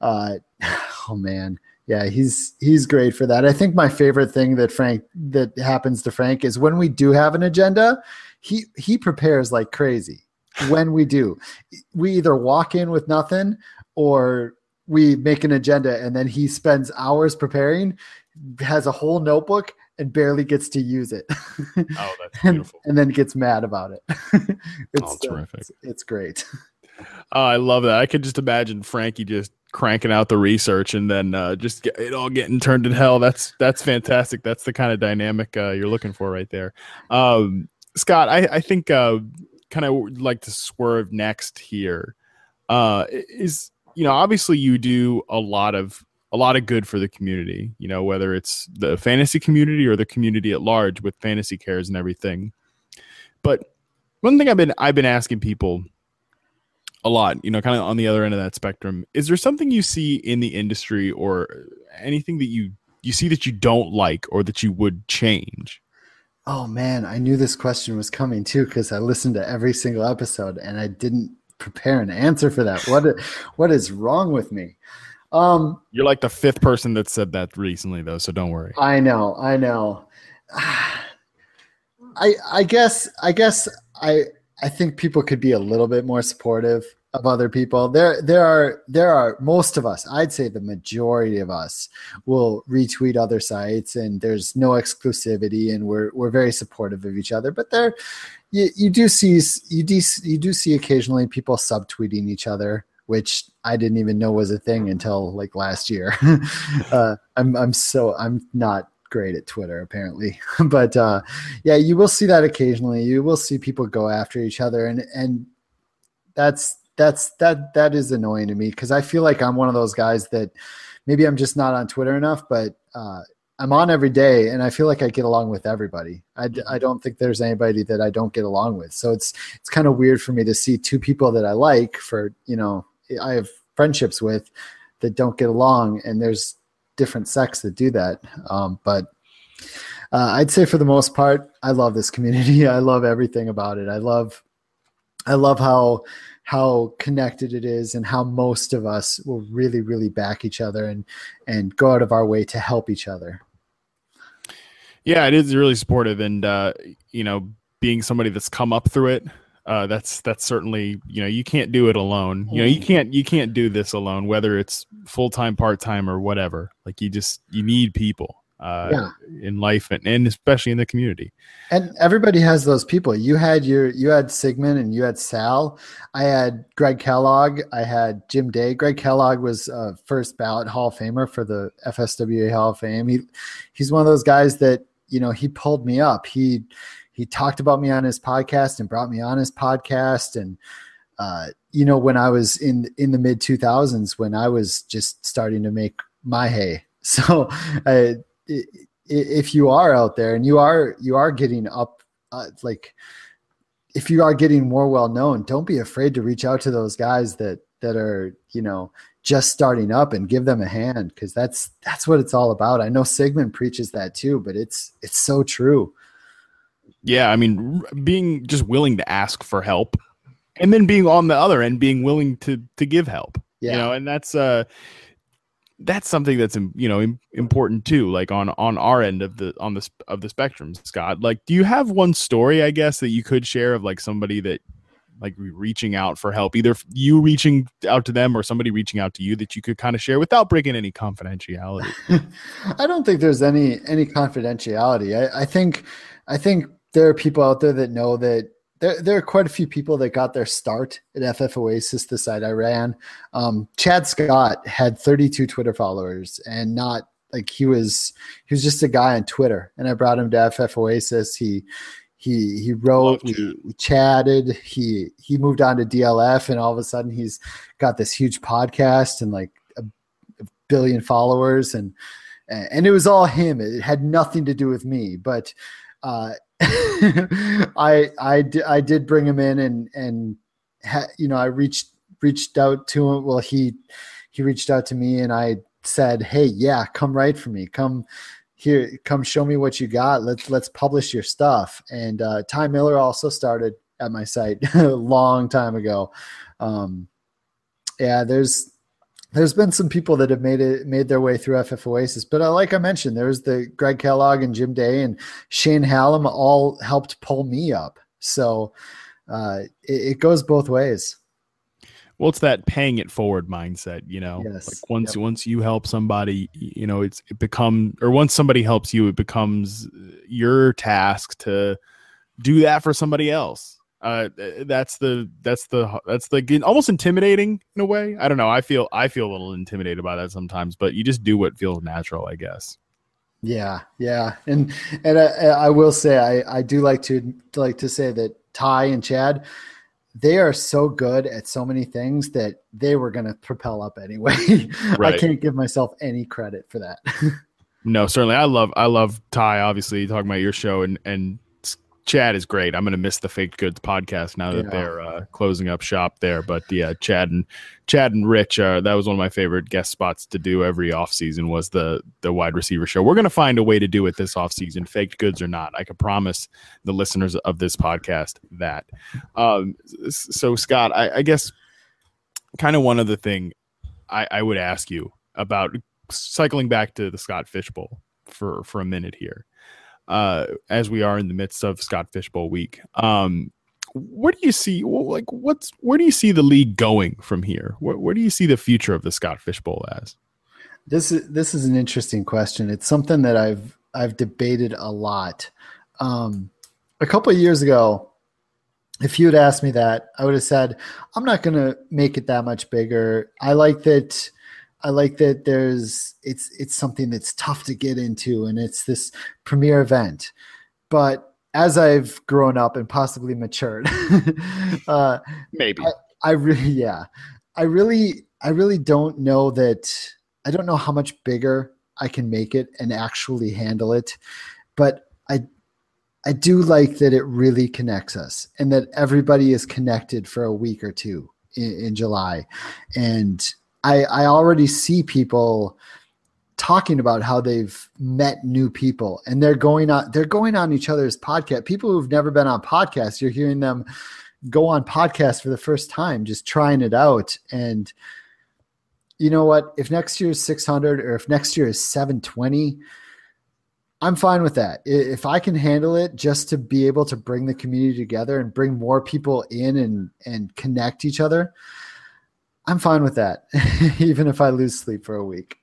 uh, oh man, yeah, he's he's great for that. I think my favorite thing that Frank that happens to Frank is when we do have an agenda, he he prepares like crazy. When we do, we either walk in with nothing or we make an agenda and then he spends hours preparing, has a whole notebook and barely gets to use it. Oh, that's beautiful. and, and, then gets mad about it. it's oh, terrific. Uh, it's, it's, great. Oh, I love that. I could just imagine Frankie just cranking out the research and then uh, just get it all getting turned in hell. That's that's fantastic. That's the kind of dynamic uh, you're looking for right there. Um, Scott, I, I think uh, kind of like to swerve next here. Uh, is you know, obviously you do a lot of a lot of good for the community, you know, whether it's the fantasy community or the community at large with fantasy cares and everything. But one thing I've been I've been asking people a lot, you know, kind of on the other end of that spectrum, is there something you see in the industry or anything that you you see that you don't like or that you would change? Oh man, I knew this question was coming too because I listened to every single episode and I didn't prepare an answer for that. What what is wrong with me? Um, You're like the fifth person that said that recently, though, so don't worry. I know, I know. I I guess I guess I I think people could be a little bit more supportive of other people. There there are there are most of us, I'd say the majority of us will retweet other sites and there's no exclusivity and we're we're very supportive of each other. But there you, you do see you do you do see occasionally people subtweeting each other, which I didn't even know was a thing until like last year. uh, I'm I'm so I'm not great at Twitter apparently, but uh, yeah, you will see that occasionally. You will see people go after each other, and and that's that's that that is annoying to me because I feel like I'm one of those guys that maybe I'm just not on Twitter enough, but uh, I'm on every day and I feel like I get along with everybody. I, I don't think there's anybody that I don't get along with. So it's it's kind of weird for me to see two people that I like for, you know, I have friendships with that don't get along and there's different sects that do that. Um, but uh, I'd say for the most part, I love this community. I love everything about it. I love I love how how connected it is and how most of us will really really back each other and and go out of our way to help each other yeah, it is really supportive, and uh, you know, being somebody that's come up through it, uh, that's that's certainly you know you can't do it alone. You know, you can't you can't do this alone, whether it's full time, part time, or whatever. Like you just you need people. Uh, yeah. in life and, and especially in the community. And everybody has those people. You had your you had Sigmund and you had Sal. I had Greg Kellogg. I had Jim Day. Greg Kellogg was uh, first ballot Hall of Famer for the FSWA Hall of Fame. He he's one of those guys that you know, he pulled me up. He he talked about me on his podcast and brought me on his podcast. And uh, you know, when I was in in the mid two thousands, when I was just starting to make my hay. So uh, if you are out there and you are you are getting up, uh, like if you are getting more well known, don't be afraid to reach out to those guys that that are you know just starting up and give them a hand because that's that's what it's all about. I know Sigmund preaches that too, but it's it's so true. Yeah, I mean, being just willing to ask for help, and then being on the other end, being willing to to give help. Yeah. You know, and that's uh that's something that's you know important too like on on our end of the on this of the spectrum scott like do you have one story i guess that you could share of like somebody that like reaching out for help, either you reaching out to them or somebody reaching out to you that you could kind of share without breaking any confidentiality? I don't think there's any any confidentiality. I, I think I think there are people out there that know that there, there are quite a few people that got their start at FF Oasis, the site I ran. Um, Chad Scott had 32 Twitter followers and not like he was he was just a guy on Twitter, and I brought him to FF Oasis. He he he wrote, we, we, chatted. He he moved on to DLF, and all of a sudden he's got this huge podcast and like a, a billion followers, and and it was all him. It had nothing to do with me, but uh, I I I did bring him in, and and ha, you know I reached reached out to him. Well, he he reached out to me, and I said, "Hey, yeah, come write for me. Come here, come show me what you got. Let's let's publish your stuff." And uh, Ty Miller also started at my site a long time ago. Um, yeah, there's there's been some people that have made it made their way through FF Oasis, but uh, like I mentioned, there's the Greg Kellogg and Jim Day and Shane Hallam all helped pull me up. So uh, it, it goes both ways. Well, it's that paying it forward mindset, you know. Yes. Like once yep. once you help somebody, you know, it's it become or once somebody helps you, it becomes your task to do that for somebody else. Uh, that's the that's the that's the almost intimidating in a way. I don't know. I feel I feel a little intimidated by that sometimes, but you just do what feels natural, I guess. Yeah, yeah, and and I, I will say I I do like to like to say that Ty and Chad they are so good at so many things that they were going to propel up anyway. Right. I can't give myself any credit for that. no, certainly. I love I love Ty. Obviously, talking about your show and and Chad is great. I'm going to miss the Faked Goods podcast now that yeah. they're uh, closing up shop there. But yeah, Chad and Chad and Rich, uh, that was one of my favorite guest spots to do every offseason was the the wide receiver show. We're going to find a way to do it this offseason, Faked Goods or not. I can promise the listeners of this podcast that. Um, so Scott, I, I guess kind of one other thing I, I would ask you about cycling back to the Scott Fishbowl for for a minute here uh, as we are in the midst of Scott Fishbowl week. Um, where do you see like what's where do you see the league going from here? Where, where do you see the future of the Scott Fishbowl as? This is this is an interesting question. It's something that I've I've debated a lot. Um, a couple of years ago, if you had asked me that, I would have said, I'm not going to make it that much bigger. I like that I like that there's it's it's something that's tough to get into and it's this premier event. But as I've grown up and possibly matured, uh, maybe. I, I really yeah, I really I really don't know that I don't know how much bigger I can make it and actually handle it, but I I do like that it really connects us and that everybody is connected for a week or two in, in July, and I, I already see people talking about how they've met new people and they're going on they're going on each other's podcast. People who've never been on podcasts you're hearing them go on podcasts for the first time just trying it out. And you know what? If next year is 600 or if next year is 720 i'm fine with that. If i can handle it just to be able to bring the community together and bring more people in and and connect each other I'm fine with that, even if I lose sleep for a week.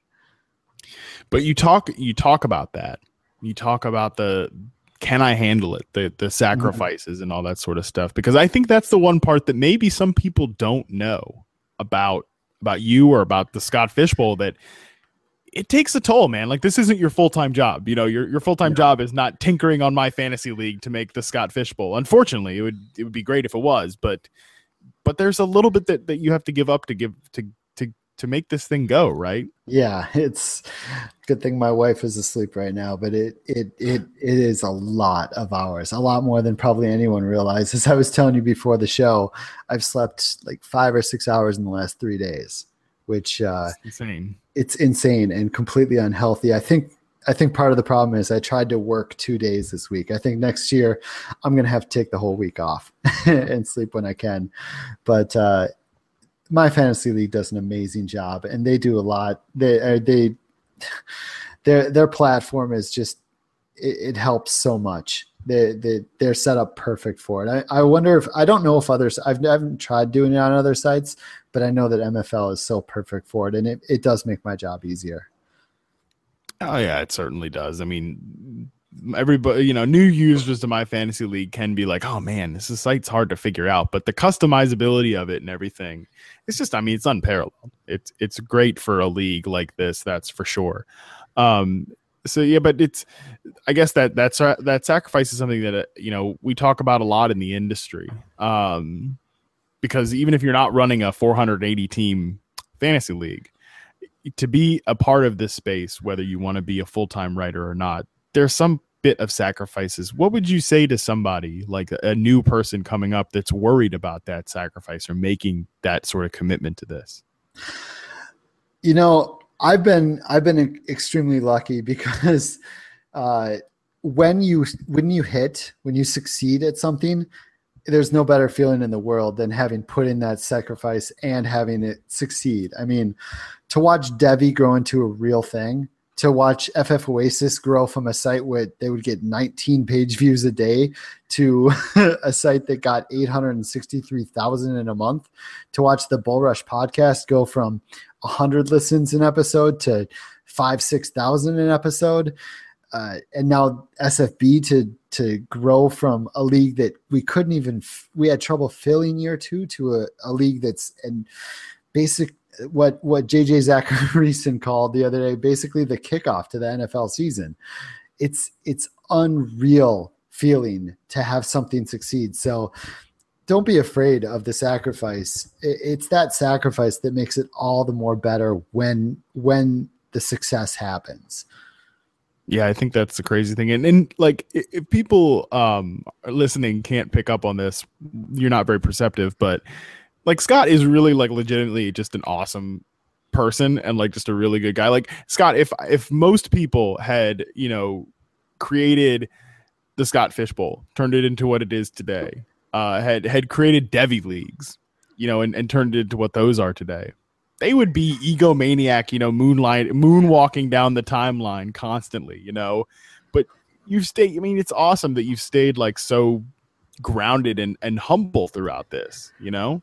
But you talk you talk about that. You talk about the can I handle it, the the sacrifices mm-hmm. and all that sort of stuff. Because I think that's the one part that maybe some people don't know about about you or about the Scott Fishbowl that it takes a toll, man. Like this isn't your full time job. You know, your your full time yeah. job is not tinkering on my fantasy league to make the Scott Fishbowl. Unfortunately, it would it would be great if it was, but but there's a little bit that, that you have to give up to give to to to make this thing go right? Yeah it's good thing my wife is asleep right now but it it it it is a lot of hours a lot more than probably anyone realizes. I was telling you before the show i've slept like five or six hours in the last three days which uh it's insane. it's insane and completely unhealthy. I think I think part of the problem is I tried to work two days this week. I think next year I'm going to have to take the whole week off and sleep when I can. But uh, my fantasy league does an amazing job, and they do a lot. They uh, they their their platform is just it, it helps so much. They, they they're set up perfect for it. I, I wonder if I don't know if others I've I haven't tried doing it on other sites, but I know that MFL is so perfect for it, and it, it does make my job easier. Oh yeah, it certainly does. I mean, everybody, you know, new users to my fantasy league can be like, "Oh man, this is, site's hard to figure out," but the customizability of it and everything, it's just, I mean, it's unparalleled. It's it's great for a league like this, that's for sure. Um, so yeah, but it's I guess that that's that sacrifice is something that uh, you know we talk about a lot in the industry. Um, because even if you're not running a 480 team fantasy league, to be a part of this space, whether you want to be a full time writer or not, there's some bit of sacrifices. What would you say to somebody like a, new person coming up that's worried about that sacrifice or making that sort of commitment to this? You know, I've been I've been extremely lucky because uh, when you when you hit when you succeed at something, there's no better feeling in the world than having put in that sacrifice and having it succeed. I mean, to watch Devy grow into a real thing, to watch FF Oasis grow from a site where they would get 19 page views a day to a site that got 863,000 in a month, to watch the Bull Rush podcast go from 100 listens an episode to five, 6,000 an episode. Uh, and now SFB to to grow from a league that we couldn't even we had trouble filling year two to a, a league that's and basic what what JJ Zachariason called the other day basically the kickoff to the NFL season. It's it's unreal feeling to have something succeed. So don't be afraid of the sacrifice. It's that sacrifice that makes it all the more better when when the success happens. Yeah, I think that's the crazy thing. And, and like if people um listening can't pick up on this, you're not very perceptive, but like Scott is really like legitimately just an awesome person and like just a really good guy. Like Scott, if if most people had, you know, created the Scott Fishbowl, turned it into what it is today, uh had had created Devy leagues, you know, and, and turned it into what those are today they would be egomaniac, you know, moonlight, moonwalking down the timeline constantly, you know. But you've stayed. I mean, it's awesome that you've stayed like so grounded and and humble throughout this, you know.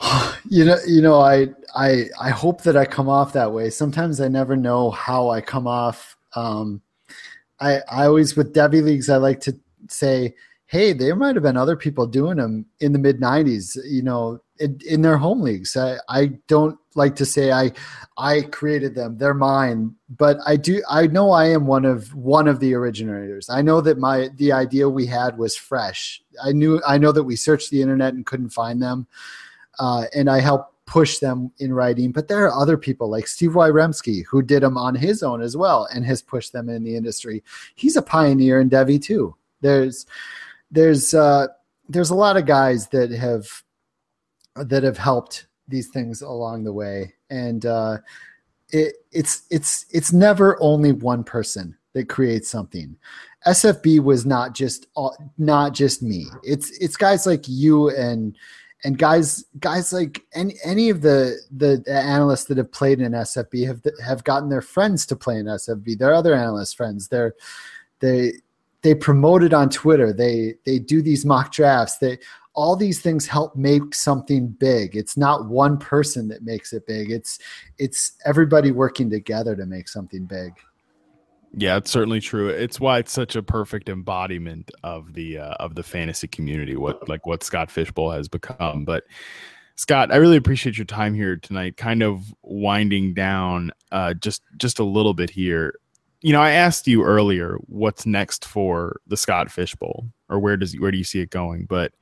You know, you know, I I I hope that I come off that way. Sometimes I never know how I come off. Um, I I always with Devy leagues, I like to say, hey, there might have been other people doing them in the mid '90s. You know, in, their home leagues. I, I don't like to say I I created them. They're mine, but I do I know I am one of one of the originators. I know that my the idea we had was fresh. I knew I know that we searched the internet and couldn't find them. Uh, and I helped push them in writing. But there are other people like Steve Wyremski who did them on his own as well and has pushed them in the industry. He's a pioneer in Devy too. There's there's uh, there's a lot of guys that have that have helped these things along the way. And uh, it, it's it's it's never only one person that creates something. Sfb was not just all, not just me. It's it's guys like you and and guys guys like any any of the, the the analysts that have played in sfb have have gotten their friends to play in sfb their other analyst friends. They're they they promote it on twitter. They they do these mock drafts. They all these things help make something big. It's not one person that makes it big. It's it's everybody working together to make something big. Yeah it's certainly true. It's why it's such a perfect embodiment of the uh, of the fantasy community what like what scott fishbowl has become. But scott i really appreciate your time here tonight kind of winding down uh, just just a little bit here. You know i asked you earlier what's next for the scott fishbowl or where does where do you see it going? But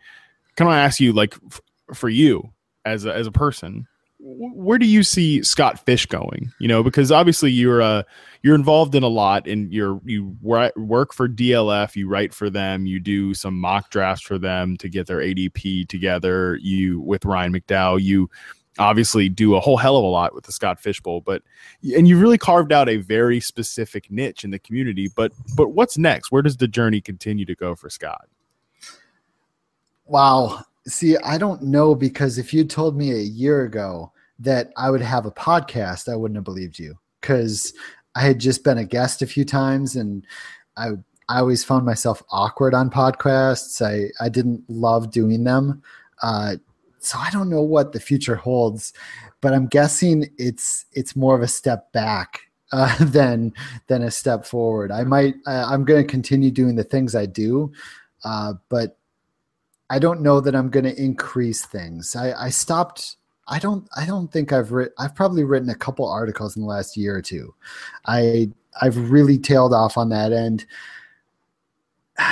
can I ask you, like, f- for you as a, as a person, where do you see Scott Fish going? You know, because obviously you're uh you're involved in a lot, and you're you work for DLF, you write for them, you do some mock drafts for them to get their ADP together. You with Ryan McDowell, you obviously do a whole hell of a lot with the Scott Fish Bowl, but and you really carved out a very specific niche in the community. But but what's next? Where does the journey continue to go for Scott? Wow. See, I don't know because if you told me a year ago that I would have a podcast, I wouldn't have believed you because I had just been a guest a few times and I I always found myself awkward on podcasts. I, I didn't love doing them. Uh, so I don't know what the future holds, but I'm guessing it's it's more of a step back uh, than than a step forward. I might I'm going to continue doing the things I do, uh, but I don't know that I'm going to increase things. I, I stopped. I don't. I don't think I've written. I've probably written a couple articles in the last year or two. I I've really tailed off on that end.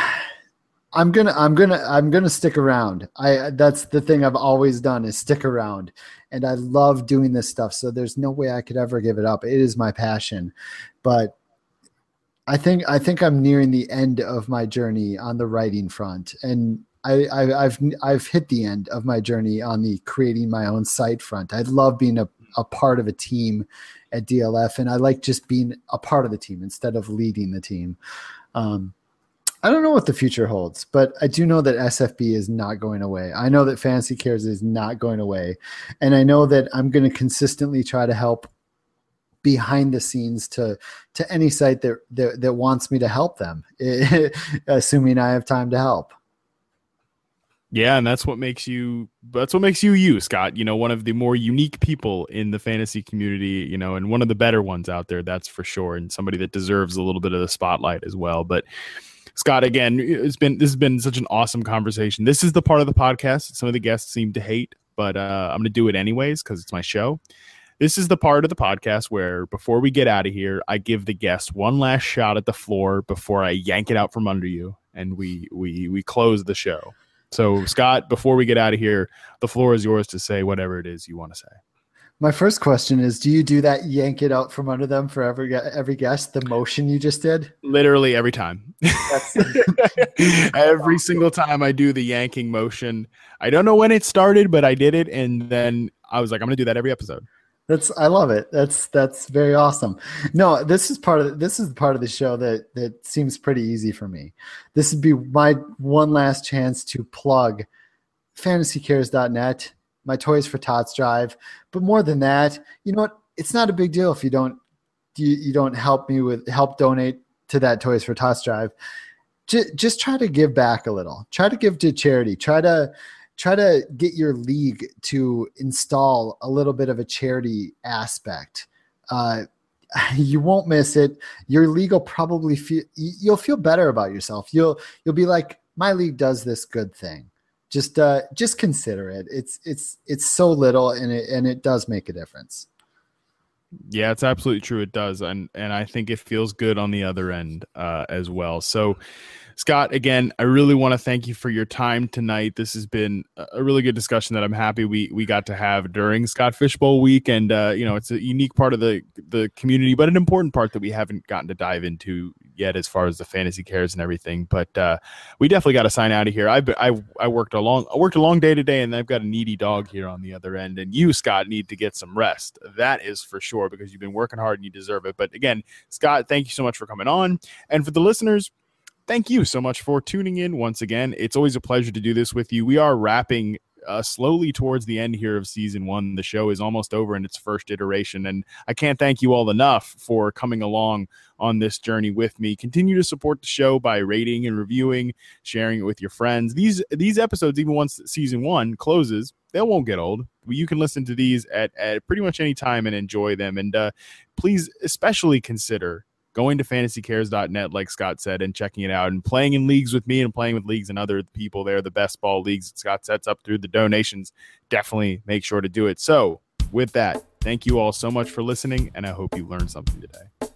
I'm gonna I'm gonna I'm gonna stick around. I that's the thing I've always done is stick around, and I love doing this stuff. So there's no way I could ever give it up. It is my passion, but I think I think I'm nearing the end of my journey on the writing front, and I, I have I've hit the end of my journey on the creating my own site front. I love being a, a part of a team at DLF, and I like just being a part of the team instead of leading the team. Um, I don't know what the future holds, but I do know that SFB is not going away. I know that Fantasy Cares is not going away. And I know that I'm going to consistently try to help behind the scenes to to any site that that, that wants me to help them, assuming I have time to help. Yeah, and that's what makes you that's what makes you you, Scott. You know, one of the more unique people in the fantasy community, you know, and one of the better ones out there, that's for sure, and somebody that deserves a little bit of the spotlight as well. But Scott, again, it's been this has been such an awesome conversation. This is the part of the podcast some of the guests seem to hate, but uh, I'm going to do it anyways because it's my show. This is the part of the podcast where before we get out of here, I give the guest one last shot at the floor before I yank it out from under you, and we we we close the show. So, Scott, before we get out of here, the floor is yours to say whatever it is you want to say. My first question is: Do you do that yank it out from under them for every every guest? The motion you just did? Literally every time. every single time I do the yanking motion. I don't know when it started, but I did it, and then I was like, I'm going to do that every episode. That's I love it. That's that's very awesome. No, this is part of this is part of the show that that seems pretty easy for me. This would be my one last chance to plug fantasycares.net my Toys for Tots drive. But more than that, you know what? It's not a big deal if you don't you, you don't help me with help donate to that Toys for Tots drive. Just, just try to give back a little. Try to give to charity. Try to try to get your league to install a little bit of a charity aspect. Uh, you won't miss it. Your league will probably feel you'll feel better about yourself. You'll you'll be like, my league does this good thing just uh, just consider it. It's it's it's so little, and it and it does make a difference. Yeah, it's absolutely true. It does, and and I think it feels good on the other end uh, as well. So, Scott, again, I really want to thank you for your time tonight. This has been a really good discussion that I'm happy we we got to have during Scott Fishbowl week, and uh, you know, it's a unique part of the the community, but an important part that we haven't gotten to dive into yet as far as the fantasy cares and everything. But uh, we definitely got to sign out of here. I've I I worked a long I worked a long day today, and I've got a needy dog here on the other end, and you, Scott, need to get some rest. That is for sure because you've been working hard and you deserve it. But again, Scott, thank you so much for coming on, and for the listeners thank you so much for tuning in once again. It's always a pleasure to do this with you. We are wrapping uh, slowly towards the end here of season one. The show is almost over in its first iteration, and I can't thank you all enough for coming along on this journey with me. Continue to support the show by rating and reviewing, sharing it with your friends. These these episodes, even once season one closes, they won't get old. You can listen to these at, at pretty much any time and enjoy them. And uh, please, especially consider going to fantasycares.net, like Scott said, and checking it out and playing in leagues with me and playing with leagues and other people there, the best ball leagues that Scott sets up through the donations. Definitely make sure to do it. So, with that, thank you all so much for listening, and I hope you learned something today.